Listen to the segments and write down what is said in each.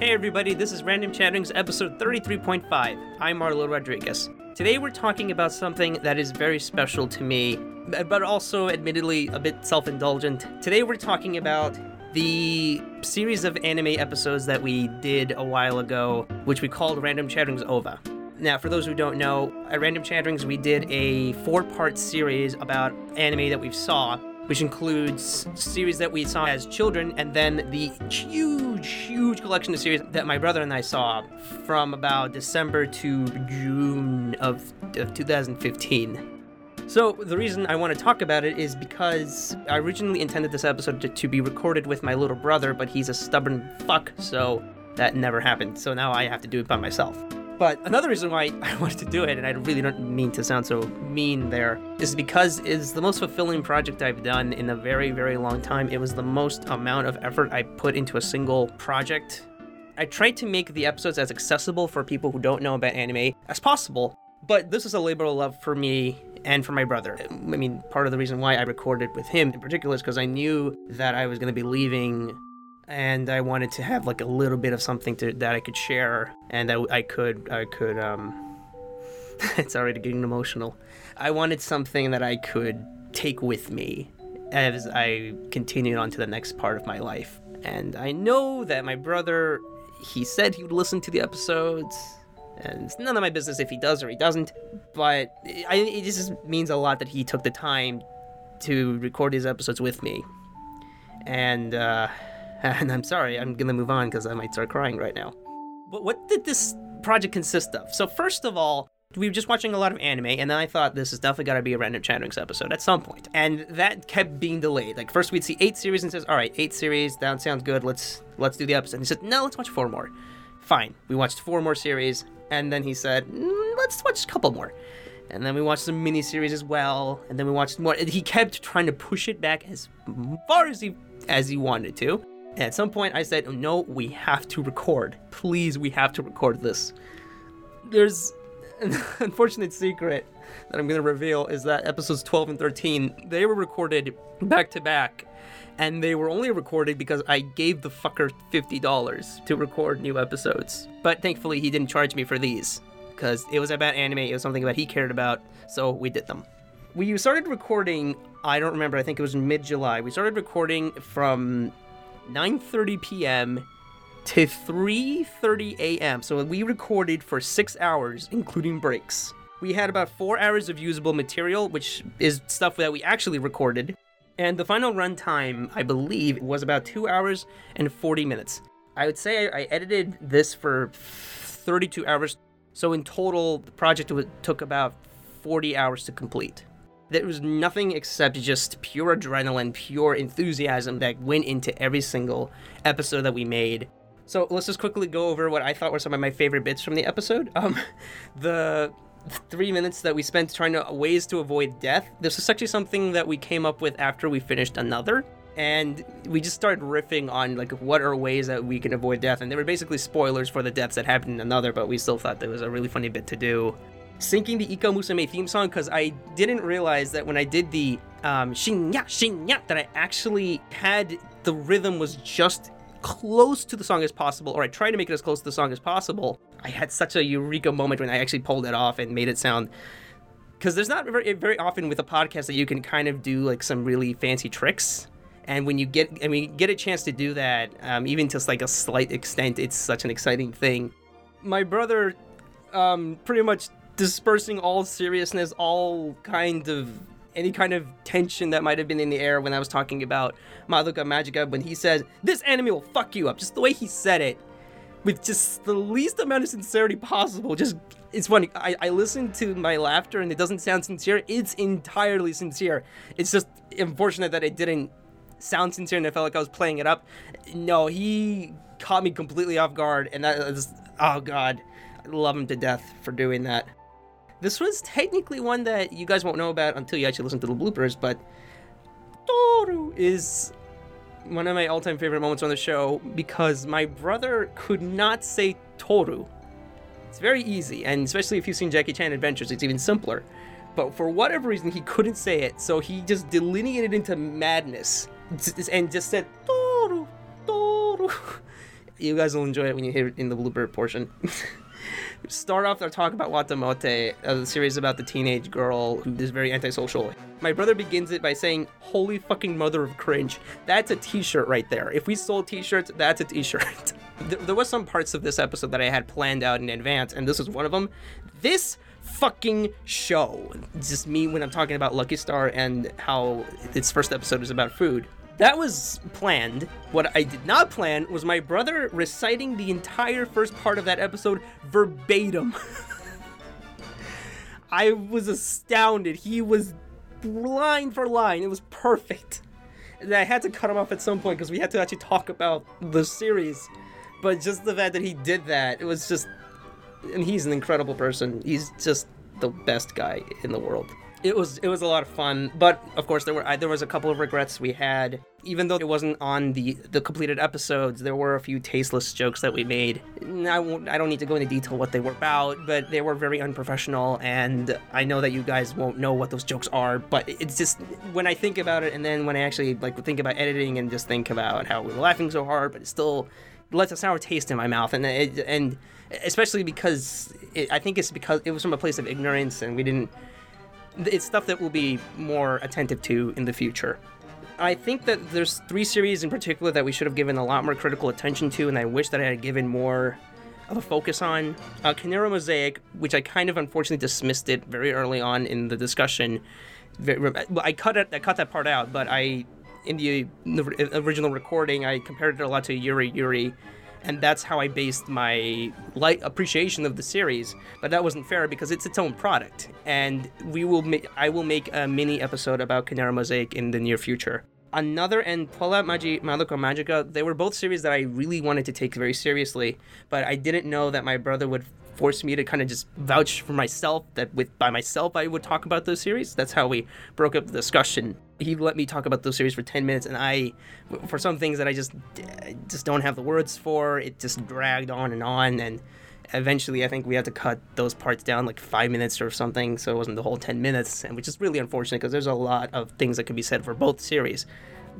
Hey everybody, this is Random Chatterings episode 33.5. I'm Marlo Rodriguez. Today we're talking about something that is very special to me, but also admittedly a bit self indulgent. Today we're talking about the series of anime episodes that we did a while ago, which we called Random Chatterings OVA. Now, for those who don't know, at Random Chatterings we did a four part series about anime that we saw which includes series that we saw as children, and then the huge, huge collection of series that my brother and I saw from about December to June of, of 2015. So, the reason I want to talk about it is because I originally intended this episode to, to be recorded with my little brother, but he's a stubborn fuck, so that never happened. So now I have to do it by myself. But another reason why I wanted to do it, and I really don't mean to sound so mean there, is because it's the most fulfilling project I've done in a very, very long time. It was the most amount of effort I put into a single project. I tried to make the episodes as accessible for people who don't know about anime as possible, but this is a labor of love for me and for my brother. I mean, part of the reason why I recorded with him in particular is because I knew that I was going to be leaving and I wanted to have like a little bit of something to that I could share, and that I could I could um. it's already getting emotional. I wanted something that I could take with me as I continued on to the next part of my life. And I know that my brother, he said he would listen to the episodes, and it's none of my business if he does or he doesn't. But I, it just means a lot that he took the time to record these episodes with me. And uh, and I'm sorry, I'm gonna move on because I might start crying right now. But what did this project consist of? So first of all, we were just watching a lot of anime, and then I thought this is definitely got to be a random Chatterings episode at some point, and that kept being delayed. Like first we'd see eight series and says, "All right, eight series, that sounds good. Let's let's do the episode." And he said, "No, let's watch four more." Fine, we watched four more series, and then he said, mm, "Let's watch a couple more." And then we watched some mini series as well, and then we watched more. He kept trying to push it back as far as he as he wanted to. And at some point, I said, No, we have to record. Please, we have to record this. There's an unfortunate secret that I'm going to reveal is that episodes 12 and 13, they were recorded back to back. And they were only recorded because I gave the fucker $50 to record new episodes. But thankfully, he didn't charge me for these because it was about anime, it was something that he cared about, so we did them. We started recording, I don't remember, I think it was mid July. We started recording from 9:30 p.m. to 3:30 a.m. So we recorded for 6 hours including breaks. We had about 4 hours of usable material, which is stuff that we actually recorded. And the final runtime, I believe, was about 2 hours and 40 minutes. I would say I, I edited this for 32 hours. So in total, the project took about 40 hours to complete there was nothing except just pure adrenaline, pure enthusiasm that went into every single episode that we made. So let's just quickly go over what I thought were some of my favorite bits from the episode. Um, the three minutes that we spent trying to ways to avoid death. This is actually something that we came up with after we finished another. And we just started riffing on like what are ways that we can avoid death, and they were basically spoilers for the deaths that happened in another. But we still thought that was a really funny bit to do syncing the Ika Musume theme song because I didn't realize that when I did the um, shinya shinya that I actually had the rhythm was just close to the song as possible, or I tried to make it as close to the song as possible. I had such a eureka moment when I actually pulled it off and made it sound. Because there's not very, very often with a podcast that you can kind of do like some really fancy tricks. And when you get, and we get a chance to do that, um, even to like a slight extent, it's such an exciting thing. My brother um, pretty much dispersing all seriousness, all kind of any kind of tension that might have been in the air when I was talking about Madoka Magica when he says, This anime will fuck you up. Just the way he said it, with just the least amount of sincerity possible. Just it's funny. I, I listen to my laughter and it doesn't sound sincere. It's entirely sincere. It's just unfortunate that it didn't sound sincere and I felt like I was playing it up. No, he caught me completely off guard and that is oh god. I love him to death for doing that. This was technically one that you guys won't know about until you actually listen to the bloopers, but Toru is one of my all-time favorite moments on the show because my brother could not say Toru. It's very easy, and especially if you've seen Jackie Chan Adventures, it's even simpler. But for whatever reason, he couldn't say it, so he just delineated into madness and just said Toru, Toru. You guys will enjoy it when you hear it in the blooper portion. Start off our talk about Watamote, a series about the teenage girl who is very antisocial. My brother begins it by saying, Holy fucking mother of cringe. That's a t shirt right there. If we sold t shirts, that's a t shirt. there was some parts of this episode that I had planned out in advance, and this was one of them. This fucking show. Just me when I'm talking about Lucky Star and how its first episode is about food. That was planned. What I did not plan was my brother reciting the entire first part of that episode verbatim. I was astounded. He was line for line. It was perfect. And I had to cut him off at some point because we had to actually talk about the series. But just the fact that he did that, it was just. And he's an incredible person. He's just the best guy in the world it was it was a lot of fun but of course there were there was a couple of regrets we had even though it wasn't on the the completed episodes there were a few tasteless jokes that we made I won't I don't need to go into detail what they were about but they were very unprofessional and I know that you guys won't know what those jokes are but it's just when I think about it and then when I actually like think about editing and just think about how we were laughing so hard but it still left a sour taste in my mouth and it, and especially because it, I think it's because it was from a place of ignorance and we didn't it's stuff that we'll be more attentive to in the future. I think that there's three series in particular that we should have given a lot more critical attention to, and I wish that I had given more of a focus on. Uh, Kiniro Mosaic, which I kind of unfortunately dismissed it very early on in the discussion. I cut it, I cut that part out, but I, in the original recording, I compared it a lot to Yuru Yuri, and that's how I based my light appreciation of the series. But that wasn't fair because it's its own product, and we will. Ma- I will make a mini episode about Kiniro Mosaic in the near future. Another and Puella Magi Madoka Magica, they were both series that I really wanted to take very seriously, but I didn't know that my brother would force me to kind of just vouch for myself that with by myself I would talk about those series. That's how we broke up the discussion. He let me talk about those series for 10 minutes and I for some things that I just just don't have the words for, it just dragged on and on and eventually I think we had to cut those parts down like 5 minutes or something so it wasn't the whole 10 minutes and which is really unfortunate because there's a lot of things that could be said for both series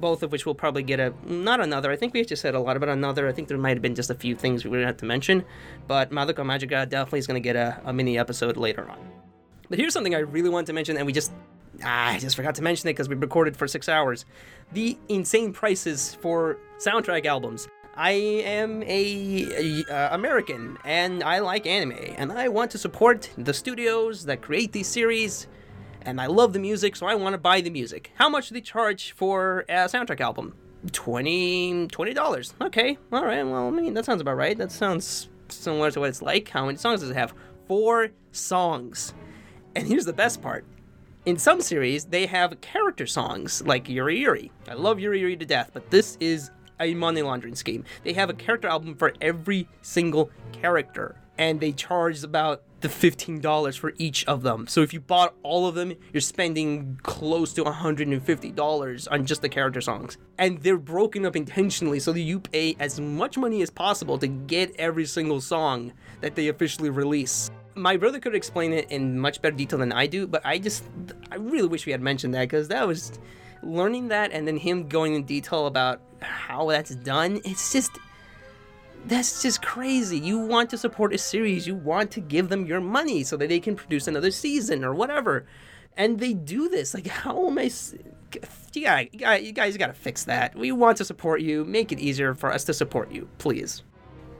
both of which we'll probably get a not another. I think we just said a lot about another. I think there might have been just a few things we gonna have to mention, but Madoka Magica definitely is gonna get a, a mini episode later on. But here's something I really want to mention, and we just ah, I just forgot to mention it because we recorded for six hours. The insane prices for soundtrack albums. I am a, a uh, American and I like anime and I want to support the studios that create these series and I love the music, so I want to buy the music. How much do they charge for a soundtrack album? 20 dollars. Okay, all right. Well, I mean that sounds about right. That sounds similar to what it's like. How many songs does it have? Four songs. And here's the best part. In some series, they have character songs like Yuru Yuri. I love Yuru Yuri to death, but this is a money laundering scheme. They have a character album for every single character, and they charge about the $15 for each of them. So if you bought all of them, you're spending close to $150 on just the character songs. And they're broken up intentionally so that you pay as much money as possible to get every single song that they officially release. My brother could explain it in much better detail than I do, but I just, I really wish we had mentioned that because that was learning that and then him going in detail about how that's done. It's just, that's just crazy. You want to support a series, you want to give them your money so that they can produce another season or whatever. And they do this. Like, how am I? Yeah, you guys got to fix that. We want to support you. Make it easier for us to support you, please.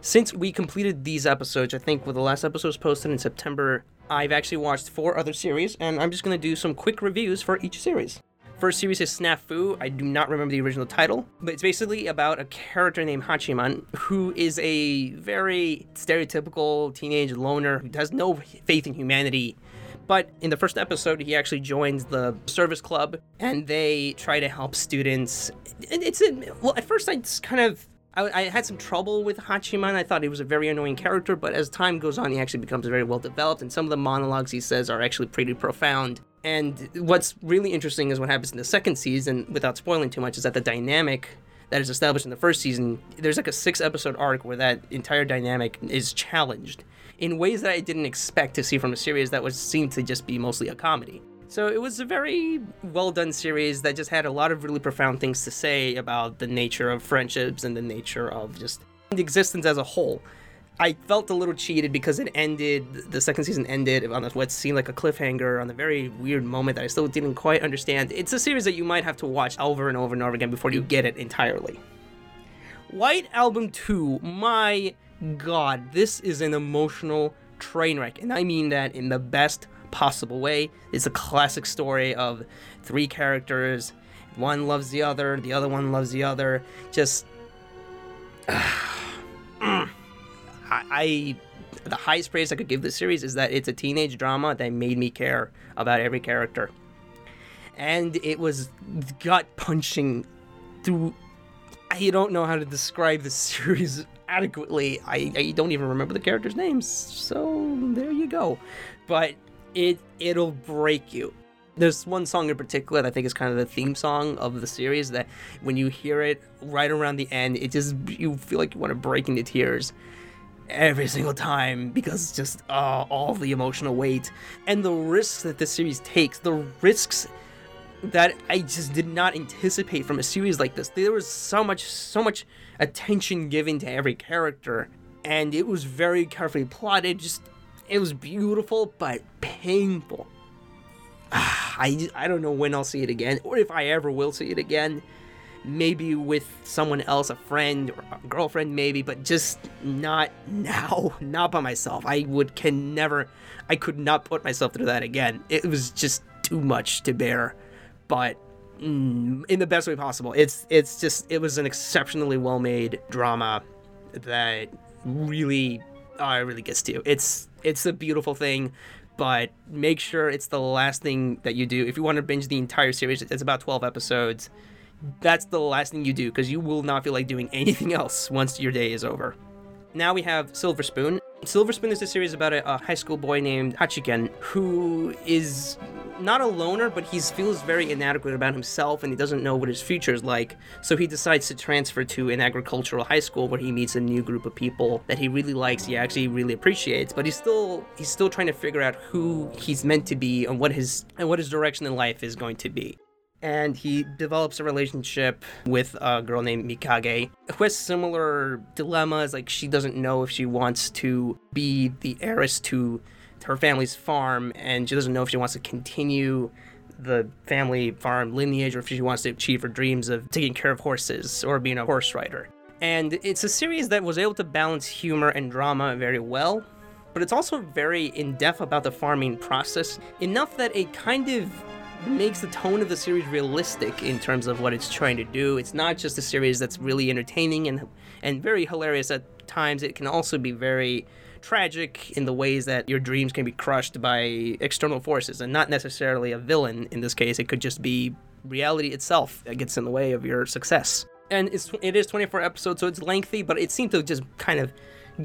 Since we completed these episodes, I think with the last episodes posted in September, I've actually watched four other series, and I'm just to do some quick reviews for each series. First series is Snafu. I do not remember the original title, but it's basically about a character named Hachiman who is a very stereotypical teenage loner who has no faith in humanity. But in the first episode, he actually joins the service club and they try to help students. It's a, well, at first I just kind of I, I, had some trouble with Hachiman. I thought he was a very annoying character, but as time goes on, he actually becomes very well developed, and some of the monologues he says are actually pretty profound. And what's really interesting is what happens in the second season, without spoiling too much, is that the dynamic that is established in the first season, there's like a six episode arc where that entire dynamic is challenged in ways that I didn't expect to see from a series that was seemed to just be mostly a comedy. So it was a very well done series that just had a lot of really profound things to say about the nature of friendships and the nature of just the existence as a whole. I felt a little cheated because it ended, the second season ended on what seemed like a cliffhanger on a very weird moment that I still didn't quite understand. It's a series that you might have to watch over and over and over again before you get it entirely. White Album 2, my god, this is an emotional train wreck, and I mean that in the best possible way. It's a classic story of three characters. One loves the other, the other one loves the other. Just. I, I. The highest praise I could give this series is that it's a teenage drama that made me care about every character. And it was gut punching through. I don't know how to describe the series adequately. I, I don't even remember the characters' names, so there you go. But it it'll break you. There's one song in particular that I think is kind of the theme song of the series that when you hear it right around the end, it just you feel like you want to break into tears every single time because it's just uh, all the emotional weight and the risks that this series takes, the risks that I just did not anticipate from a series like this. There was so much, so much attention given to every character, and it was very carefully plotted. Just it was beautiful but painful. I I don't know when I'll see it again, or if I ever will see it again. Maybe with someone else, a friend or a girlfriend, maybe, but just not now, not by myself. I would can never, I could not put myself through that again. It was just too much to bear, but mm, in the best way possible. It's it's just it was an exceptionally well made drama that really, it really gets to you. It's it's a beautiful thing, but make sure it's the last thing that you do. If you want to binge the entire series, it's about 12 episodes. That's the last thing you do because you will not feel like doing anything else once your day is over. Now we have Silver Spoon. Silver Spoon is a series about a, a high school boy named Hachiken who is not a loner, but he feels very inadequate about himself and he doesn't know what his future is like. So he decides to transfer to an agricultural high school where he meets a new group of people that he really likes, he actually really appreciates, but he's still he's still trying to figure out who he's meant to be and what his and what his direction in life is going to be and he develops a relationship with a girl named Mikage who has similar dilemmas. Like, she doesn't know if she wants to be the heiress to her family's farm, and she doesn't know if she wants to continue the family farm lineage or if she wants to achieve her dreams of taking care of horses or being a horse rider. And it's a series that was able to balance humor and drama very well, but it's also very in depth about the farming process, enough that it kind of makes the tone of the series realistic in terms of what it's trying to do. It's not just a series that's really entertaining and and very hilarious at times. It can also be very tragic in the ways that your dreams can be crushed by external forces and not necessarily a villain in this case. It could just be reality itself that gets in the way of your success. And it's it is 24 episodes, so it's lengthy, but it seemed to just kind of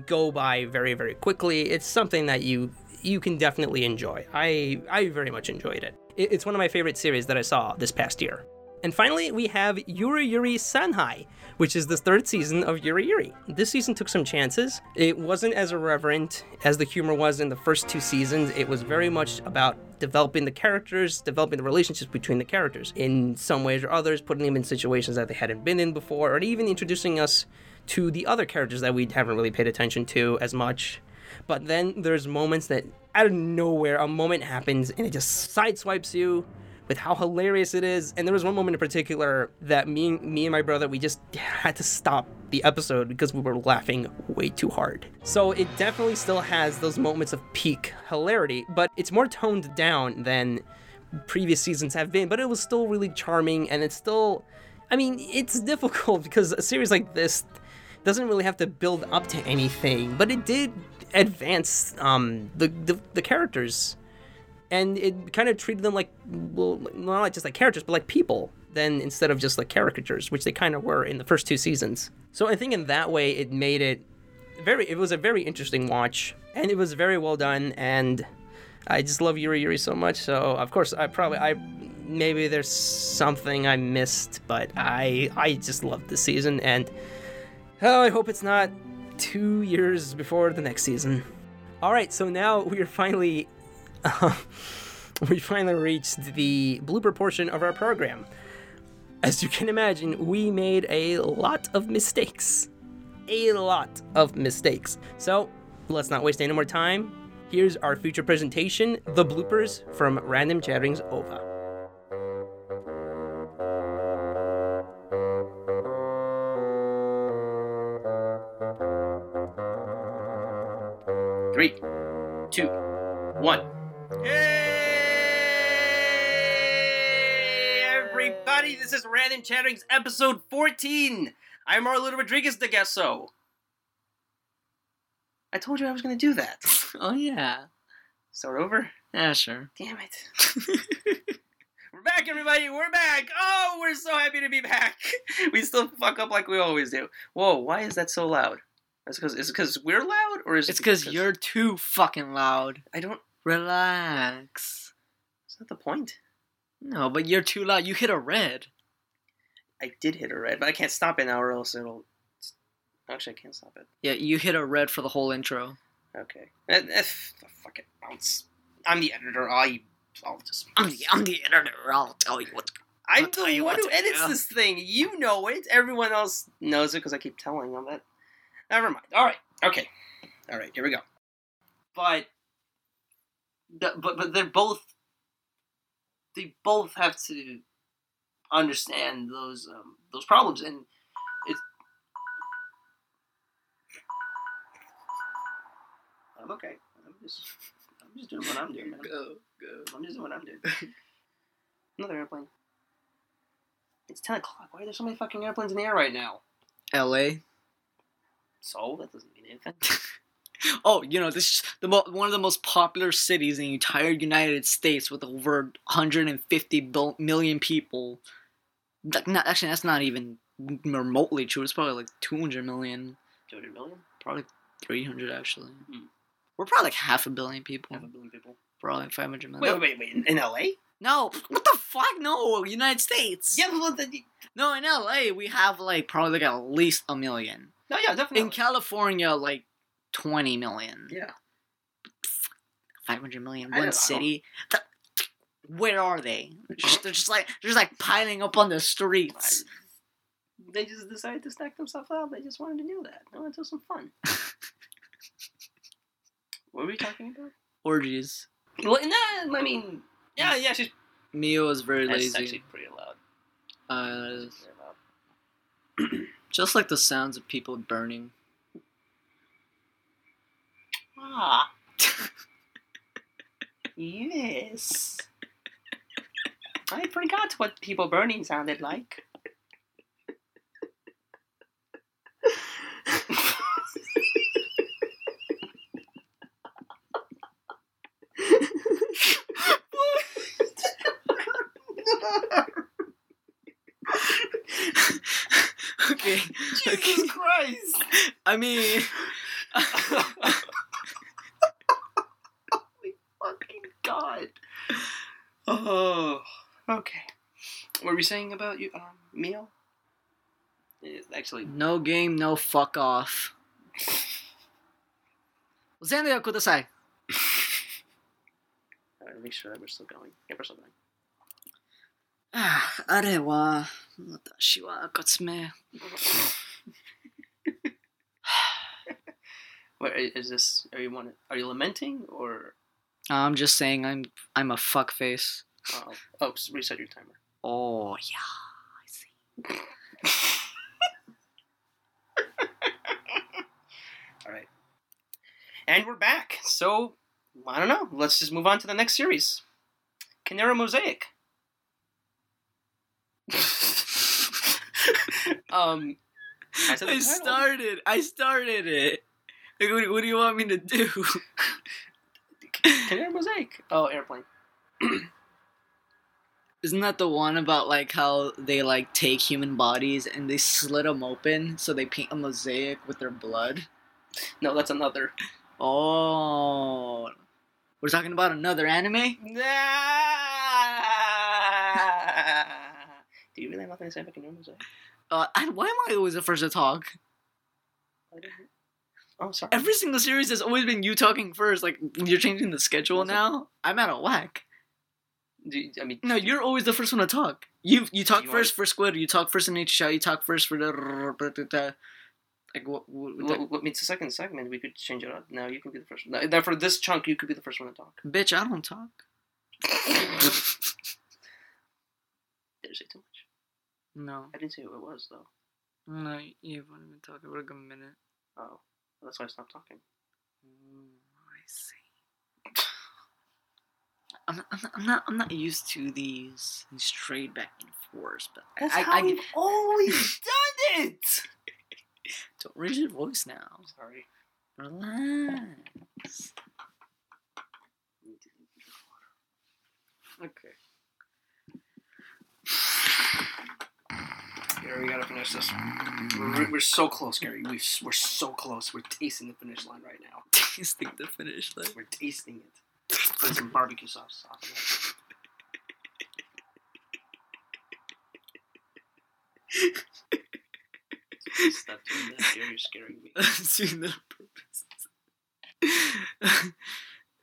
go by very very quickly. It's something that you you can definitely enjoy. I I very much enjoyed it. It's one of my favorite series that I saw this past year. And finally, we have Yuru Yuri Sanhai, which is the third season of Yuru Yuri. This season took some chances. It wasn't as irreverent as the humor was in the first two seasons. It was very much about developing the characters, developing the relationships between the characters in some ways or others, putting them in situations that they hadn't been in before, or even introducing us to the other characters that we haven't really paid attention to as much. But then there's moments that out of nowhere, a moment happens and it just sideswipes you with how hilarious it is. And there was one moment in particular that me me and my brother we just had to stop the episode because we were laughing way too hard. So it definitely still has those moments of peak hilarity, but it's more toned down than previous seasons have been, but it was still really charming and it's still I mean, it's difficult because a series like this doesn't really have to build up to anything, but it did advance um, the, the the characters. And it kind of treated them like well not just like characters but like people then instead of just like caricatures which they kind of were in the first two seasons. So i think in that way it made it very it was a very interesting watch and it was very well done and i just love yuru yuri so much so of course i probably i maybe there's something i missed but i i just love this season and oh i hope it's not two years before the next season all right so now we are finally uh, we finally reached the blooper portion of our program. As you can imagine, we made a lot of mistakes. a lot of mistakes. So let's not waste any more time. Here's our future presentation the bloopers from Random Chatterings OVA. Everybody! This is Random Chatterings episode 14. I'm Arlo Rodriguez de Gasso. I told you I was going to do that. Oh yeah. Start over? Yeah, sure. Damn it. we're back, everybody! We're back! Oh, we're so happy to be back! We still fuck up like we always do. Whoa, why is that so loud? That's because is it because we're loud, or is It's it because you're too fucking loud. I don't. Relax. Is that the point? No, but you're too loud. You hit a red. I did hit a red, but I can't stop it now, or else it'll. Actually, I can't stop it. Yeah, you hit a red for the whole intro. Okay. Eh, eh, fuck it. I'm the editor. I. I'll just. I'm the, I'm the editor. I'll tell you what. I'm the you one who edits do. this thing. You know it. Everyone else knows it because I keep telling them it. Never mind. All right. Okay. All right. Here we go. But, the, but but they're both. They both have to understand those um, those problems, and it's. I'm okay. I'm just I'm just doing what I'm doing. Man. Go, go. I'm just doing what I'm doing. Another airplane. It's 10 o'clock. Why are there so many fucking airplanes in the air right now? L.A. So, that doesn't mean anything. Oh, you know this is the mo- one of the most popular cities in the entire United States with over 150 bil- million people. Like, not actually, that's not even remotely true. It's probably like 200 million. 200 million? Probably 300 actually. Hmm. We're probably like half a billion people. Half a billion people. Probably 500 million. Wait, wait, wait. In, LA? No, what the fuck? No, United States. Yeah, well, the, No, in LA we have like probably like at least a million. no, yeah, definitely. In California, like 20 million. yeah. 500 million one city. The- where are they? They're just, they're just like they're just like piling up on the streets. They just decided to stack themselves up. They just wanted to do that. They wanted to do some fun. what were we talking about? Orgies. Well, nah, I mean, yeah, yeah, she's Mio is very that's lazy. actually pretty loud. Uh, Pretty loud. just like the sounds of people burning. Ah. yes. I forgot what people burning sounded like. okay. okay. Jesus Christ! I mean, Fucking God. Oh, okay. What were we saying about you, um, meal? It's actually, no game, no fuck off. 全部ください。 I gotta make sure that we're still going. Yeah, we're still going. ああれは私は赤爪。 What is this? Are you want? Are you lamenting or? I'm just saying I'm I'm a fuckface. Uh, oh, reset your timer. Oh yeah, I see. All right. And we're back. So, I don't know. Let's just move on to the next series. Kiniro Mosaic. um, I I started. I started it. Like, what, what do you want me to do? Kiniro Mosaic. Oh, airplane. Isn't that the one about like how they like take human bodies and they slit them open so they paint a mosaic with their blood? No, that's another. Oh, we're talking about another anime. Do you really have nothing to say about Kiniro Mosaic? Uh, I, why am I always the first to talk? Oh, sorry. Every single series has always been you talking first. Like you're changing the schedule it? now. I'm out of whack. Do you- I mean, No, you're always the first one to talk. You you talk You first for Squid. You talk first in H Shot. You talk first for the. Like what? what, what What, what means the second segment? We could change it up. Now you can be the first. one. Now, for this chunk, you could be the first one to talk. bitch, I don't talk. Did I say too much? No, I didn't say who it was though. no, you've only been talking for like a minute. Oh, that's why I stopped talking. Mm, I see. I'm not, I'm not, I'm not, I'm not used to these, these straight back and forth, but that's I, I, I always done it. don't raise your voice now. Sorry. Relax. Okay. Gary, we gotta finish this. We're, we're so close, Gary. we are so close. We're tasting the finish line right now. Tasting the finish line. We're tasting it. Put some barbecue sauce on it. Stop doing that, Gary. You're scaring me. I'm doing that on purpose.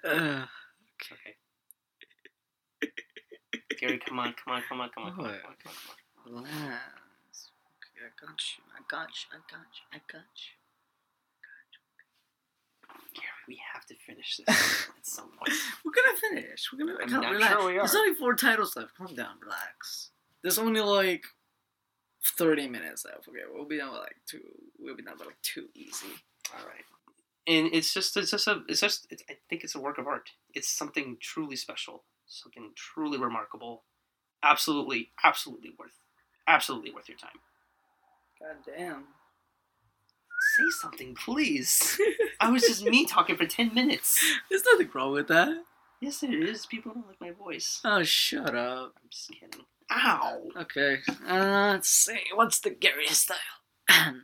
Uh, okay. Gary, come on, come on, come on, come on, come on, come on, come on. Come on. Wow. I got you. I got you. I got you. I got you. Gary, we have to finish this at some point. We're gonna finish. We're gonna I'm come, not relax. sure we are. There's only four titles left. Calm down, relax. There's only like thirty minutes left. Okay, we'll be done with like two. We'll be done with like two easy. All right. And it's just, it's just a, it's just, it's, I think it's a work of art. It's something truly special, something truly remarkable. Absolutely, absolutely worth, absolutely worth your time. God damn. Say something, please. I was just me talking for 10 minutes. There's nothing wrong with that. Yes, there is. People don't like my voice. Oh, shut up. I'm just kidding. Ow. Okay. Uh, let's see. What's the Gary style?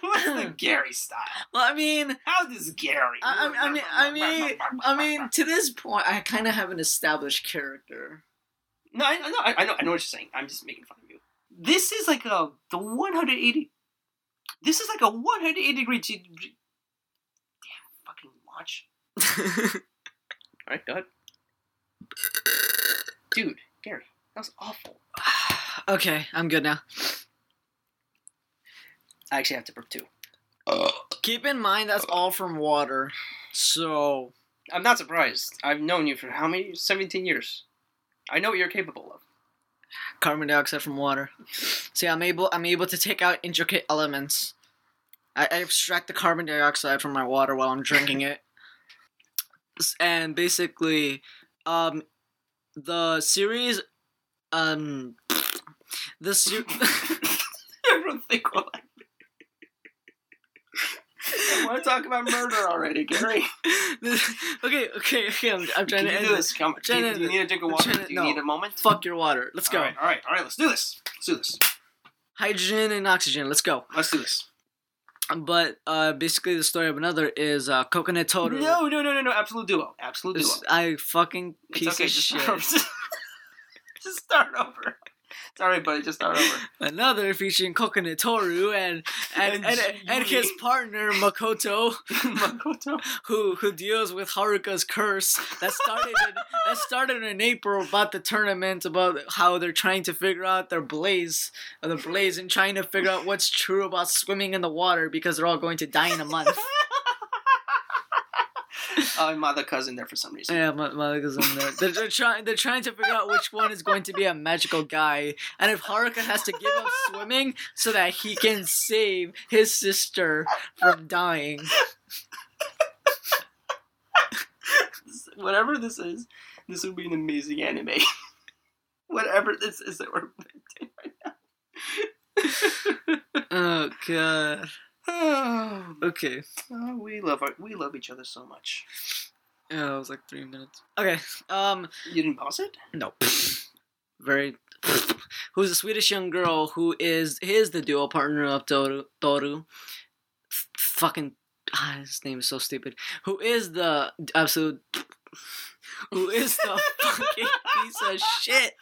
What's the Gary style? well, I mean, How does Gary? I, I, I mean, I mean, I mean, to this point, I kind of have an established character. No, I, know, I, I know, I know what you're saying. I'm just making fun of you. This is like a the 180. This is like a 180 degree. T- Damn, fucking watch. All right, go ahead. Dude, Gary, that was awful. okay, I'm good now. I actually have to burp too. Keep in mind that's all from water. So, I'm not surprised. I've known you for how many? 17 years. I know what you're capable of. Carbon dioxide from water. See, I'm able I'm able to take out intricate elements. I, I extract the carbon dioxide from my water while I'm drinking it. And basically, um, the series, um, the ser- Everyone think we're like. I want to talk about murder already, Gary. okay, okay, okay. I'm, I'm trying Can to you end do this. Come, do, you, to- do you need a drink of water? to- do you no. need a moment? Fuck your water. Let's go. All right, all right, all right. Let's do this. Let's do this. Hydrogen and oxygen. Let's go. Let's do this. But uh, basically, the story of another is uh, Kokonoe Toru. No, no, no, no, no. Absolute duo. Absolute duo. This- I fucking It's piece okay. of shit. just start over. Right, buddy. Just start over. Another featuring Kokonoe Toru and and, And and, and, his partner Makoto, Makoto. who who deals with Haruka's curse that started in, that started in April about the tournament about how they're trying to figure out their blaze, uh, the blaze, and trying to figure out what's true about swimming in the water because they're all going to die in a month. Oh, my other cousin there for some reason. Yeah, my, my leg is there. They're, they're trying. They're trying to figure out which one is going to be a magical guy, and if Haruka has to give up swimming so that he can save his sister from dying. Whatever this is, this would be an amazing anime. Whatever this is that we're doing right now. Oh god. oh, Okay. we love our, we love each other so much. Yeah, it was like three minutes. Okay. Um. You didn't pause it? No. Very. Who's a Swedish young girl who is is the duo partner of Toru. Toru. F- fucking. Ah, his name is so stupid. Who is the absolute. Who is the fucking piece of shit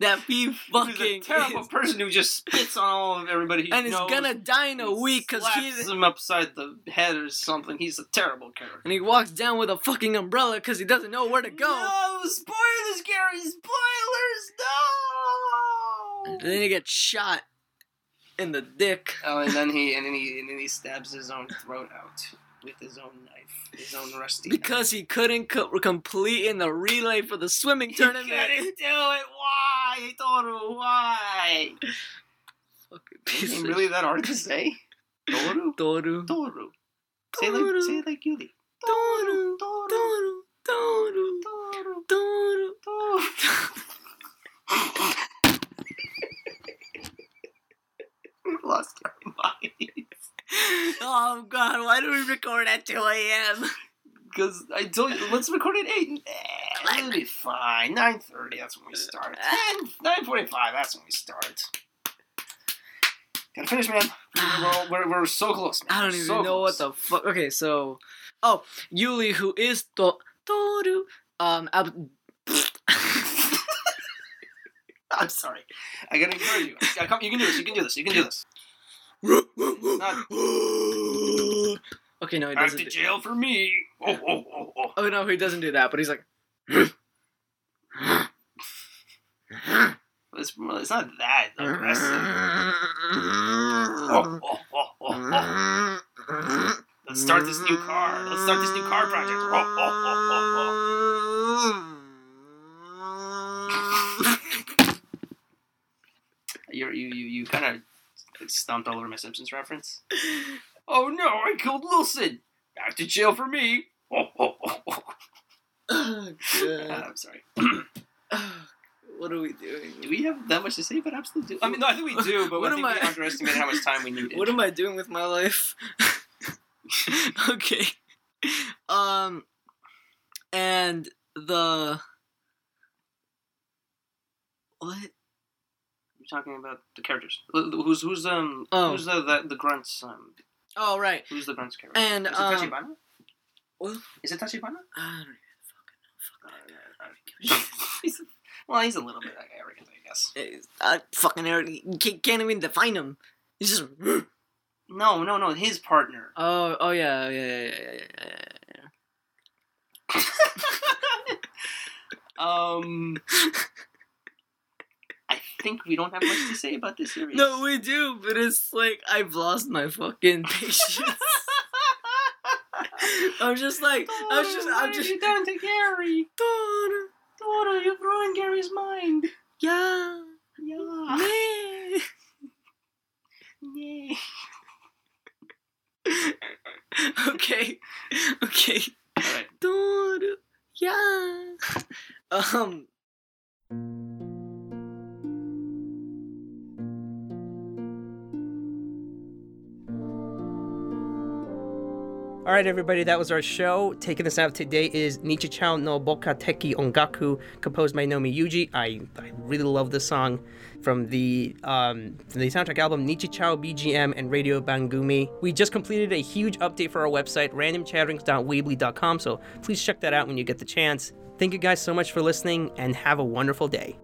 that be He's fucking. a terrible is- person who just spits on all of everybody he and is gonna die in a week because he slaps him upside the head or something. He's a terrible character. And he walks down with a fucking umbrella because he doesn't know where to go. No spoilers, Gary. Spoilers. No. And then he gets shot. in the dick. Oh, and then he and then he and then he stabs his own throat out with his own knife, his own rusty. Because he couldn't co- complete in the relay for the swimming tournament. he couldn't do it. Why, Toru? Why? Fucking piece Is really that hard to say? Toru. Toru. Toru. Say it like say it like Yuli. Toru. Toru. Toru. Toru. Toru. Toru. Toru. We've lost our minds. Oh god, why do we record at 2 a.m.? Because I told you, let's record at 8. Eh, It'll be fine. 9.30, that's when we start. 9, 9.45, that's when we start. Gotta finish, man. We're, we're, we're so close, man. I don't even so know what the fuck. Okay, so. Oh, Yuli, who is to- Toru. Um, ab- I'm sorry. I gotta encourage you. You can do this. You can do this. You can do this. okay, no, he doesn't. to Do- jail for me. Oh, oh, oh, oh. oh no, he doesn't do that. But he's like, It's, it's not that aggressive. Oh. Let's start this new car. Let's start this new car project. Oh, oh, oh. You're, you you you kind of stumped all over my Simpsons reference. Oh no! I killed Wilson. Back to jail for me. Oh, oh, oh, oh. oh, God. I'm sorry. what are we doing? Do we have that much to say about Absolute Dude? I mean, no, I think we do, but What I think am we I- underestimated how much time we needed. What am I doing with my life? okay. Um and the what? Talking about the characters. Who's who's um Oh. who's the, the the grunts um Oh right. who's the grunts character? And Is it um Tachibana? what? Is it Tachibana? I Uh, yeah, he's, well, he's a little bit like, arrogant, I guess. don't know. I fucking arrogant. Can't, can't even define him. He's just No, no, no. His partner. Oh oh yeah yeah yeah yeah yeah yeah. yeah. um, I think we don't have much to say about this series. No, we do, but it's like I've lost my fucking patience. I'm just like I'm just I'm just you done to Gary? Dora, Dora, you've ruined Gary's mind. yeah, Yeah. man. Yeah. okay, okay. Alright. Dora, yeah. Um. All right, everybody, that was our show. Taking us out today is Nichijou no Boka Teki Ongaku, composed by Nomi Yuji. I, I really love this song from the um, from the soundtrack album Nichijou BGM and Radio Bangumi. We just completed a huge update for our website, randomchatterings.weebly.com, so please check that out when you get the chance. Thank you guys so much for listening and have a wonderful day.